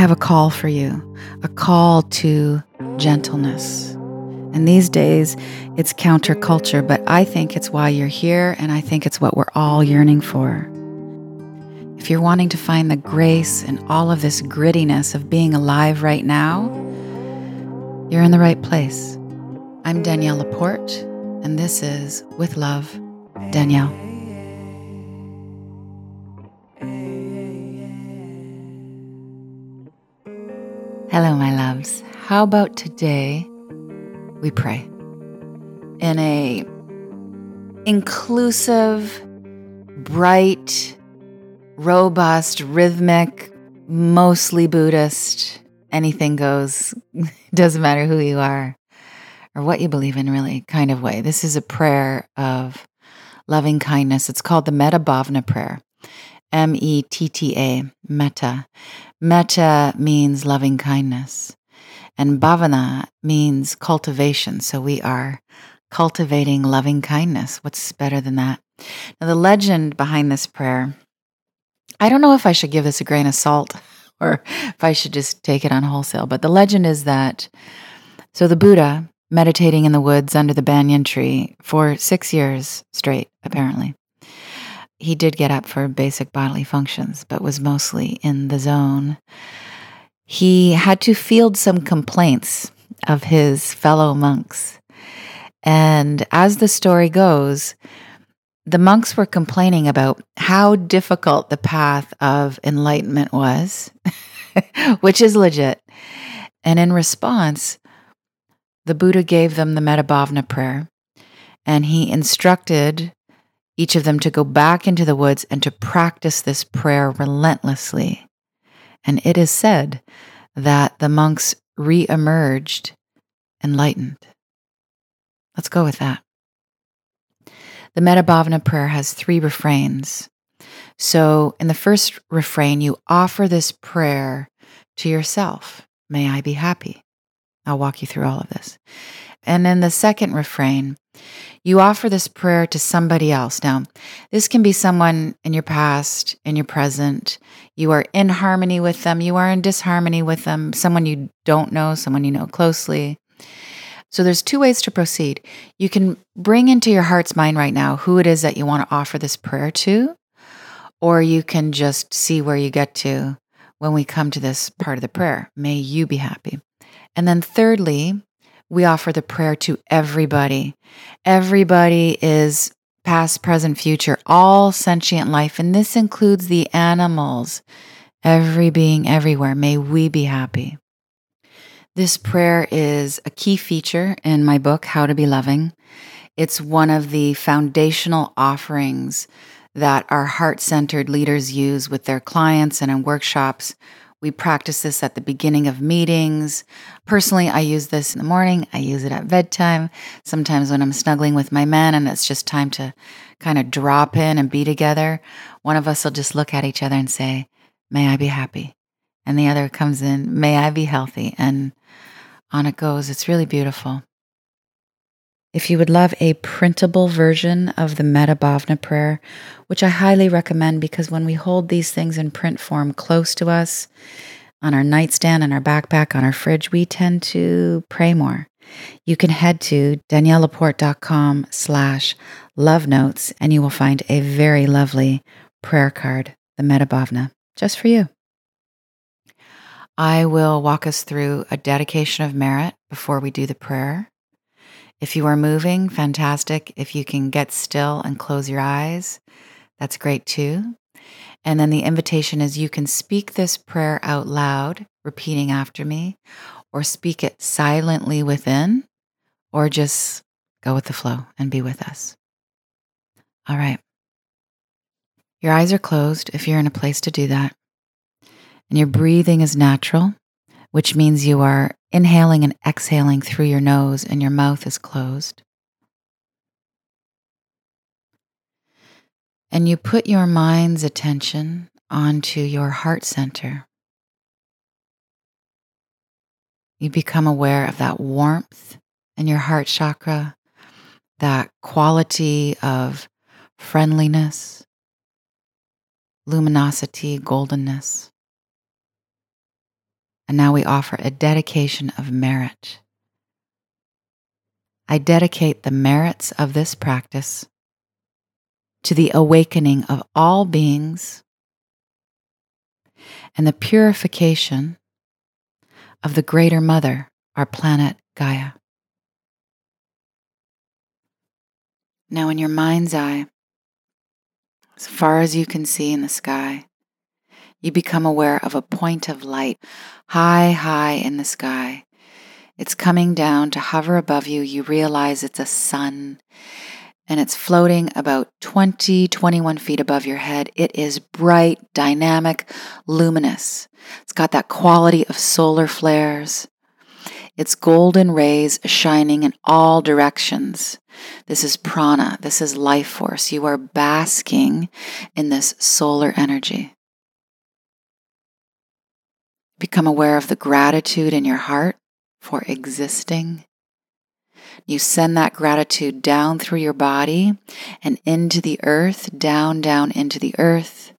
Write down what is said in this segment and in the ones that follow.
have a call for you, a call to gentleness. And these days, it's counterculture, but I think it's why you're here, and I think it's what we're all yearning for. If you're wanting to find the grace and all of this grittiness of being alive right now, you're in the right place. I'm Danielle LaPorte, and this is With Love, Danielle. Hello, my loves. How about today we pray in a inclusive, bright, robust, rhythmic, mostly Buddhist, anything goes, doesn't matter who you are or what you believe in, really, kind of way. This is a prayer of loving kindness. It's called the Metta Bhavana prayer. M E T T A, metta. Metta means loving kindness. And bhavana means cultivation. So we are cultivating loving kindness. What's better than that? Now, the legend behind this prayer, I don't know if I should give this a grain of salt or if I should just take it on wholesale, but the legend is that so the Buddha, meditating in the woods under the banyan tree for six years straight, apparently, he did get up for basic bodily functions, but was mostly in the zone. He had to field some complaints of his fellow monks. And as the story goes, the monks were complaining about how difficult the path of enlightenment was, which is legit. And in response, the Buddha gave them the Metta prayer and he instructed each of them to go back into the woods and to practice this prayer relentlessly. And it is said that the monks re emerged enlightened. Let's go with that. The Metta Bhavana prayer has three refrains. So, in the first refrain, you offer this prayer to yourself May I be happy. I'll walk you through all of this. And then the second refrain, you offer this prayer to somebody else. Now, this can be someone in your past, in your present. You are in harmony with them, you are in disharmony with them, someone you don't know, someone you know closely. So there's two ways to proceed. You can bring into your heart's mind right now who it is that you want to offer this prayer to, or you can just see where you get to when we come to this part of the prayer. May you be happy. And then thirdly, we offer the prayer to everybody. Everybody is past, present, future, all sentient life. And this includes the animals, every being everywhere. May we be happy. This prayer is a key feature in my book, How to Be Loving. It's one of the foundational offerings that our heart centered leaders use with their clients and in workshops we practice this at the beginning of meetings. Personally, I use this in the morning. I use it at bedtime. Sometimes when I'm snuggling with my man and it's just time to kind of drop in and be together, one of us will just look at each other and say, May I be happy. And the other comes in, May I be healthy. And on it goes. It's really beautiful. If you would love a printable version of the Metta Bhavana prayer, which I highly recommend because when we hold these things in print form close to us, on our nightstand, on our backpack, on our fridge, we tend to pray more. You can head to daniellelaporte.com slash love notes and you will find a very lovely prayer card, the Metta Bhavana, just for you. I will walk us through a dedication of merit before we do the prayer. If you are moving, fantastic. If you can get still and close your eyes, that's great too. And then the invitation is you can speak this prayer out loud, repeating after me, or speak it silently within, or just go with the flow and be with us. All right. Your eyes are closed if you're in a place to do that. And your breathing is natural, which means you are inhaling and exhaling through your nose and your mouth is closed. And you put your mind's attention onto your heart center. You become aware of that warmth in your heart chakra, that quality of friendliness, luminosity, goldenness. And now we offer a dedication of merit. I dedicate the merits of this practice to the awakening of all beings and the purification of the Greater Mother, our planet Gaia. Now, in your mind's eye, as far as you can see in the sky, you become aware of a point of light high, high in the sky. It's coming down to hover above you. You realize it's a sun and it's floating about 20, 21 feet above your head. It is bright, dynamic, luminous. It's got that quality of solar flares. Its golden rays shining in all directions. This is prana. This is life force. You are basking in this solar energy. Become aware of the gratitude in your heart for existing. You send that gratitude down through your body and into the earth, down, down into the earth.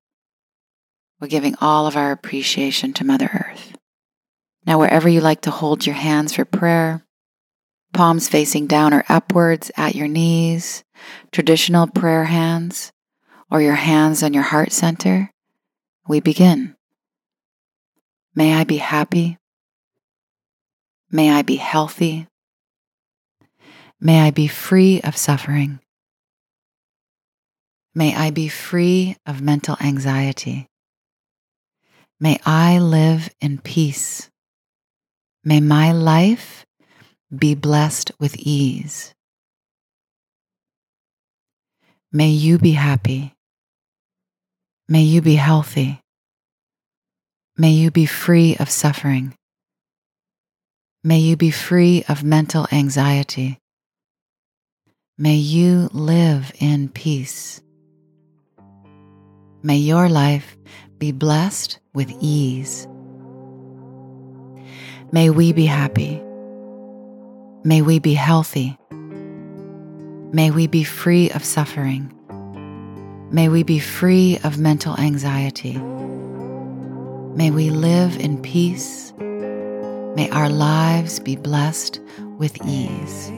We're giving all of our appreciation to Mother Earth. Now, wherever you like to hold your hands for prayer, palms facing down or upwards at your knees, traditional prayer hands, or your hands on your heart center, we begin. May I be happy. May I be healthy. May I be free of suffering. May I be free of mental anxiety. May I live in peace. May my life be blessed with ease. May you be happy. May you be healthy. May you be free of suffering. May you be free of mental anxiety. May you live in peace. May your life be blessed with ease. May we be happy. May we be healthy. May we be free of suffering. May we be free of mental anxiety. May we live in peace. May our lives be blessed with ease.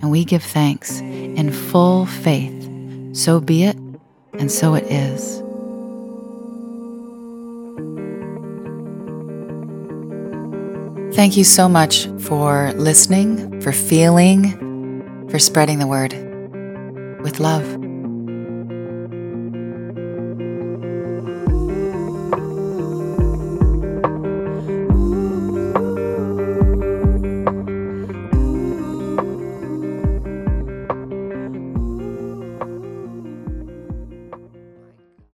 And we give thanks in full faith. So be it, and so it is. Thank you so much for listening, for feeling, for spreading the word with love.